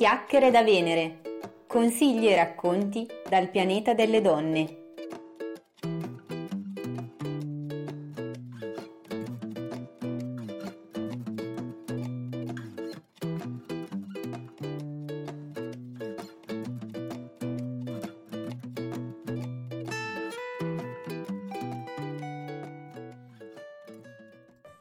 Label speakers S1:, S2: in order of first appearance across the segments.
S1: Chiacchiere da Venere. Consigli e racconti dal pianeta delle donne.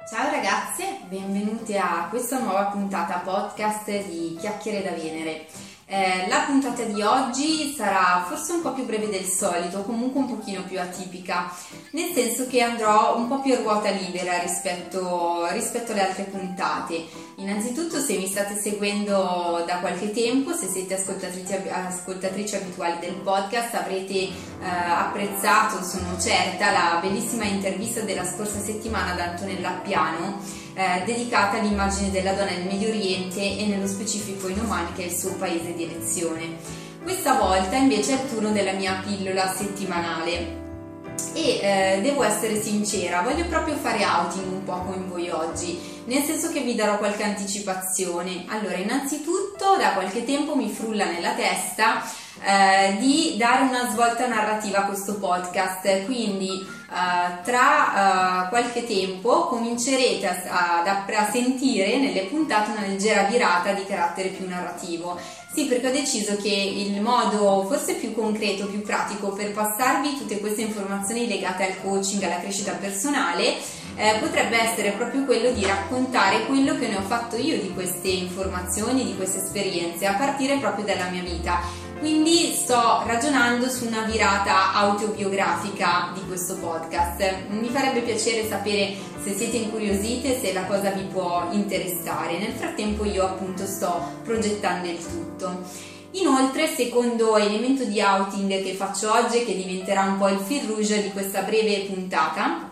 S2: Ciao ragazze, benvenute a questa nuova puntata podcast di Chiacchiere da Venere. Eh, la puntata di oggi sarà forse un po' più breve del solito, comunque un pochino più atipica, nel senso che andrò un po' più a ruota libera rispetto, rispetto alle altre puntate. Innanzitutto se mi state seguendo da qualche tempo, se siete ascoltatrici, ascoltatrici abituali del podcast, avrete eh, apprezzato, sono certa, la bellissima intervista della scorsa settimana ad Antonella Appiano eh, dedicata all'immagine della donna nel Medio Oriente e nello specifico in Oman che è il suo paese di elezione. Questa volta invece è il turno della mia pillola settimanale e eh, devo essere sincera, voglio proprio fare outing un po' con voi oggi, nel senso che vi darò qualche anticipazione. Allora, innanzitutto da qualche tempo mi frulla nella testa eh, di dare una svolta narrativa a questo podcast, quindi eh, tra uh, qualche tempo comincerete a, a, a, sentire nelle puntate una leggera virata di carattere più narrativo. Sì, perché ho deciso che il modo forse più concreto, più pratico per passarvi tutte queste informazioni legate al coaching, alla crescita personale, eh, potrebbe essere proprio quello di raccontare quello che ne ho fatto io di queste informazioni, di queste esperienze, a partire proprio dalla mia vita quindi sto ragionando su una virata autobiografica di questo podcast. Mi farebbe piacere sapere se siete incuriosite, se la cosa vi può interessare. Nel frattempo io appunto sto progettando il tutto. Inoltre, secondo elemento di outing che faccio oggi, che diventerà un po' il fil rouge di questa breve puntata,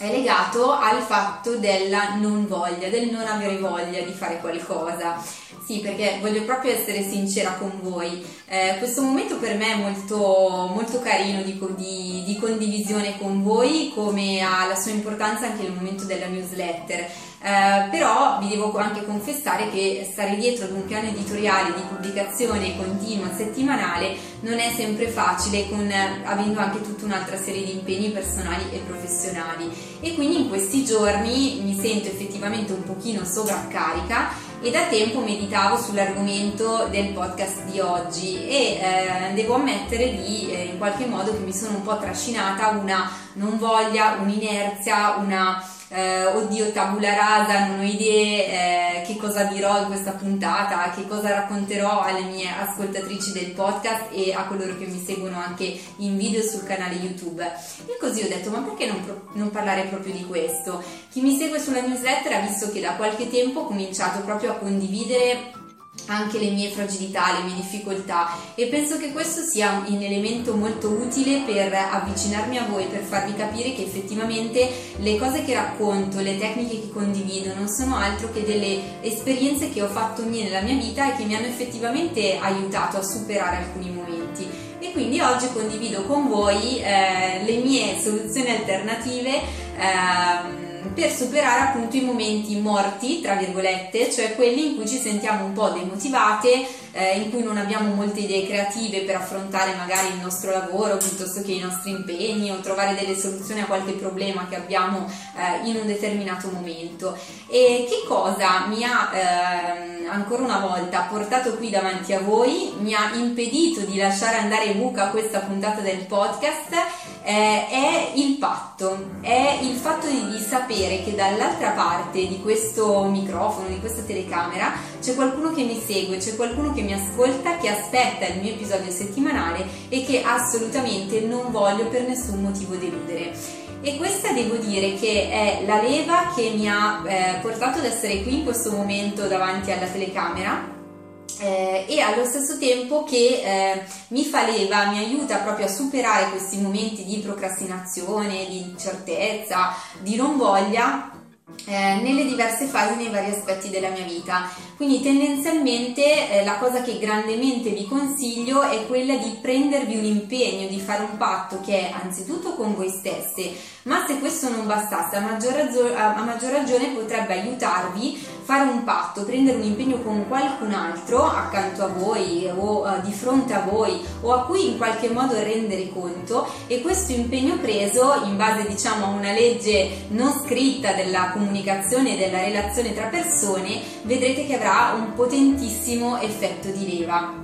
S2: è legato al fatto della non voglia, del non avere voglia di fare qualcosa. Sì, perché voglio proprio essere sincera con voi. Eh, questo momento per me è molto, molto carino di, di, di, condivisione con voi, come ha la sua importanza anche il momento della newsletter. Eh, però vi devo anche confessare che stare dietro ad un piano editoriale di pubblicazione continua settimanale non è sempre facile, con, avendo anche tutta un'altra serie di impegni personali e professionali. E quindi in questi giorni mi sento effettivamente un pochino sovraccarica e da tempo meditavo sull'argomento del podcast di oggi e eh, devo ammettere di eh, in qualche modo che mi sono un po' trascinata una non voglia, un'inerzia, una eh, oddio tabula rasa, non ho idee eh, che cosa dirò in questa puntata, che cosa racconterò alle mie ascoltatrici del podcast e a coloro che mi seguono anche in video sul canale YouTube. E così ho detto, ma perché non, pro- non parlare proprio di questo? Chi mi segue sulla newsletter ha visto che da qualche tempo ho cominciato proprio a condividere anche le mie fragilità, le mie difficoltà e penso che questo sia un elemento molto utile per avvicinarmi a voi, per farvi capire che effettivamente le cose che racconto, le tecniche che condivido non sono altro che delle esperienze che ho fatto mie nella mia vita e che mi hanno effettivamente aiutato a superare alcuni momenti. E quindi oggi condivido con voi eh, le mie soluzioni alternative. Eh, per superare appunto i momenti morti, tra virgolette, cioè quelli in cui ci sentiamo un po' demotivate, eh, in cui non abbiamo molte idee creative per affrontare magari il nostro lavoro piuttosto che i nostri impegni o trovare delle soluzioni a qualche problema che abbiamo eh, in un determinato momento. E che cosa mi ha eh, ancora una volta portato qui davanti a voi, mi ha impedito di lasciare andare buca questa puntata del podcast eh, è il patto, è il fatto di, di sapere che dall'altra parte di questo microfono, di questa telecamera, c'è qualcuno che mi segue, c'è qualcuno che mi ascolta, che aspetta il mio episodio settimanale e che assolutamente non voglio per nessun motivo deludere. E questa devo dire che è la leva che mi ha eh, portato ad essere qui in questo momento davanti alla telecamera eh, e allo stesso tempo che eh, mi fa leva, mi aiuta proprio a superare questi momenti di procrastinazione, di incertezza, di non voglia eh, nelle diverse fasi, nei vari aspetti della mia vita. Quindi tendenzialmente eh, la cosa che grandemente vi consiglio è quella di prendervi un impegno, di fare un patto che è anzitutto con voi stesse, ma se questo non bastasse a maggior, ragione, a maggior ragione potrebbe aiutarvi fare un patto, prendere un impegno con qualcun altro accanto a voi o uh, di fronte a voi o a cui in qualche modo rendere conto e questo impegno preso in base diciamo a una legge non scritta della comunicazione e della relazione tra persone vedrete che avrà un potentissimo effetto di leva.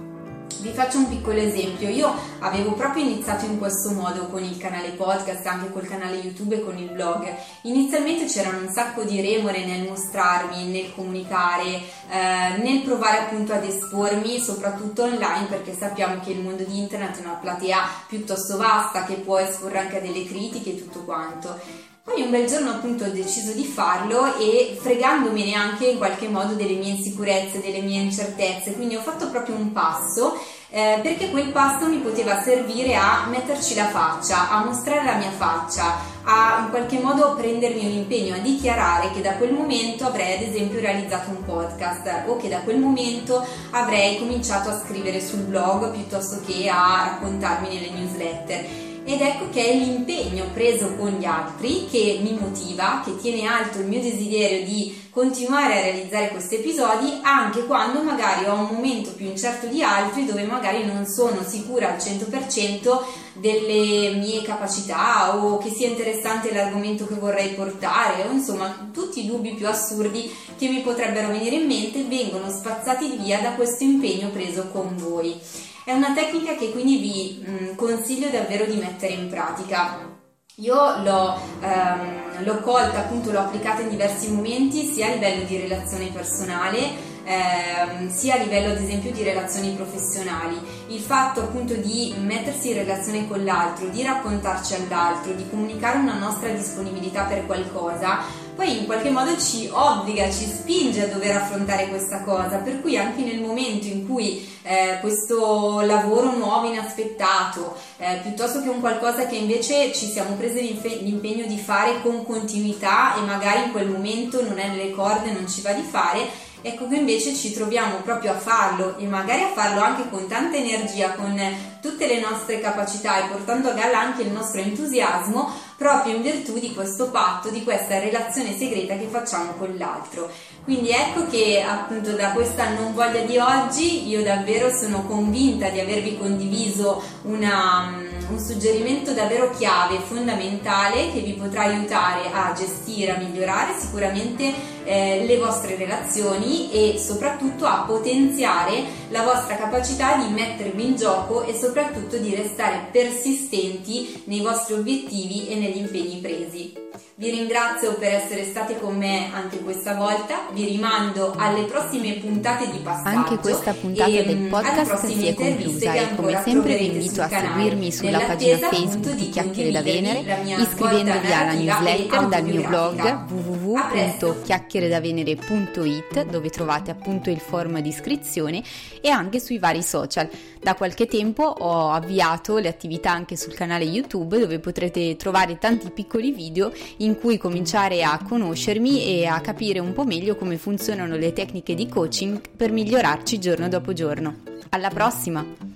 S2: Vi faccio un piccolo esempio, io avevo proprio iniziato in questo modo con il canale podcast, anche col canale YouTube e con il blog. Inizialmente c'erano un sacco di remore nel mostrarmi, nel comunicare, eh, nel provare appunto ad espormi, soprattutto online, perché sappiamo che il mondo di internet è una platea piuttosto vasta che può esporre anche a delle critiche e tutto quanto. Poi un bel giorno appunto ho deciso di farlo e fregandomene anche in qualche modo delle mie insicurezze, delle mie incertezze, quindi ho fatto proprio un passo eh, perché quel passo mi poteva servire a metterci la faccia, a mostrare la mia faccia, a in qualche modo prendermi un impegno, a dichiarare che da quel momento avrei ad esempio realizzato un podcast o che da quel momento avrei cominciato a scrivere sul blog piuttosto che a raccontarmi nelle newsletter ed ecco che è l'impegno preso con gli altri che mi motiva, che tiene alto il mio desiderio di continuare a realizzare questi episodi anche quando magari ho un momento più incerto di altri dove magari non sono sicura al 100% delle mie capacità o che sia interessante l'argomento che vorrei portare o insomma tutti i dubbi più assurdi che mi potrebbero venire in mente vengono spazzati via da questo impegno preso con voi. È una tecnica che quindi vi mh, consiglio davvero di mettere in pratica. Io l'ho, ehm, l'ho colta, appunto l'ho applicata in diversi momenti, sia a livello di relazione personale, ehm, sia a livello ad esempio di relazioni professionali. Il fatto appunto di mettersi in relazione con l'altro, di raccontarci all'altro, di comunicare una nostra disponibilità per qualcosa, poi in qualche modo ci obbliga, ci spinge a dover affrontare questa cosa, per cui anche nel momento in cui eh, questo lavoro nuovo, inaspettato, eh, piuttosto che un qualcosa che invece ci siamo presi l'impegno di fare con continuità e magari in quel momento non è nelle corde, non ci va di fare, ecco che invece ci troviamo proprio a farlo e magari a farlo anche con tanta energia, con tutte le nostre capacità e portando a galla anche il nostro entusiasmo proprio in virtù di questo patto, di questa relazione segreta che facciamo con l'altro. Quindi ecco che appunto da questa non voglia di oggi io davvero sono convinta di avervi condiviso una, mm, un suggerimento davvero chiave, fondamentale che vi potrà aiutare a gestire, a migliorare sicuramente eh, le vostre relazioni e soprattutto a potenziare la vostra capacità di mettervi in gioco e soprattutto di restare persistenti nei vostri obiettivi e negli impegni presi. Vi ringrazio per essere state con me anche questa volta, vi rimando alle prossime puntate di passaggio.
S3: Anche questa puntata e, del podcast si è conclusa e come sempre vi invito a seguirmi sulla pagina Facebook di Chiacchiere da Venere, iscrivendovi alla newsletter dal mio blog www.chiacchieredavenere.it dove trovate appunto il form di iscrizione e anche sui vari social. Da qualche tempo ho avviato le attività anche sul canale YouTube dove potrete trovare tanti piccoli video in cui cominciare a conoscermi e a capire un po' meglio come funzionano le tecniche di coaching per migliorarci giorno dopo giorno. Alla prossima!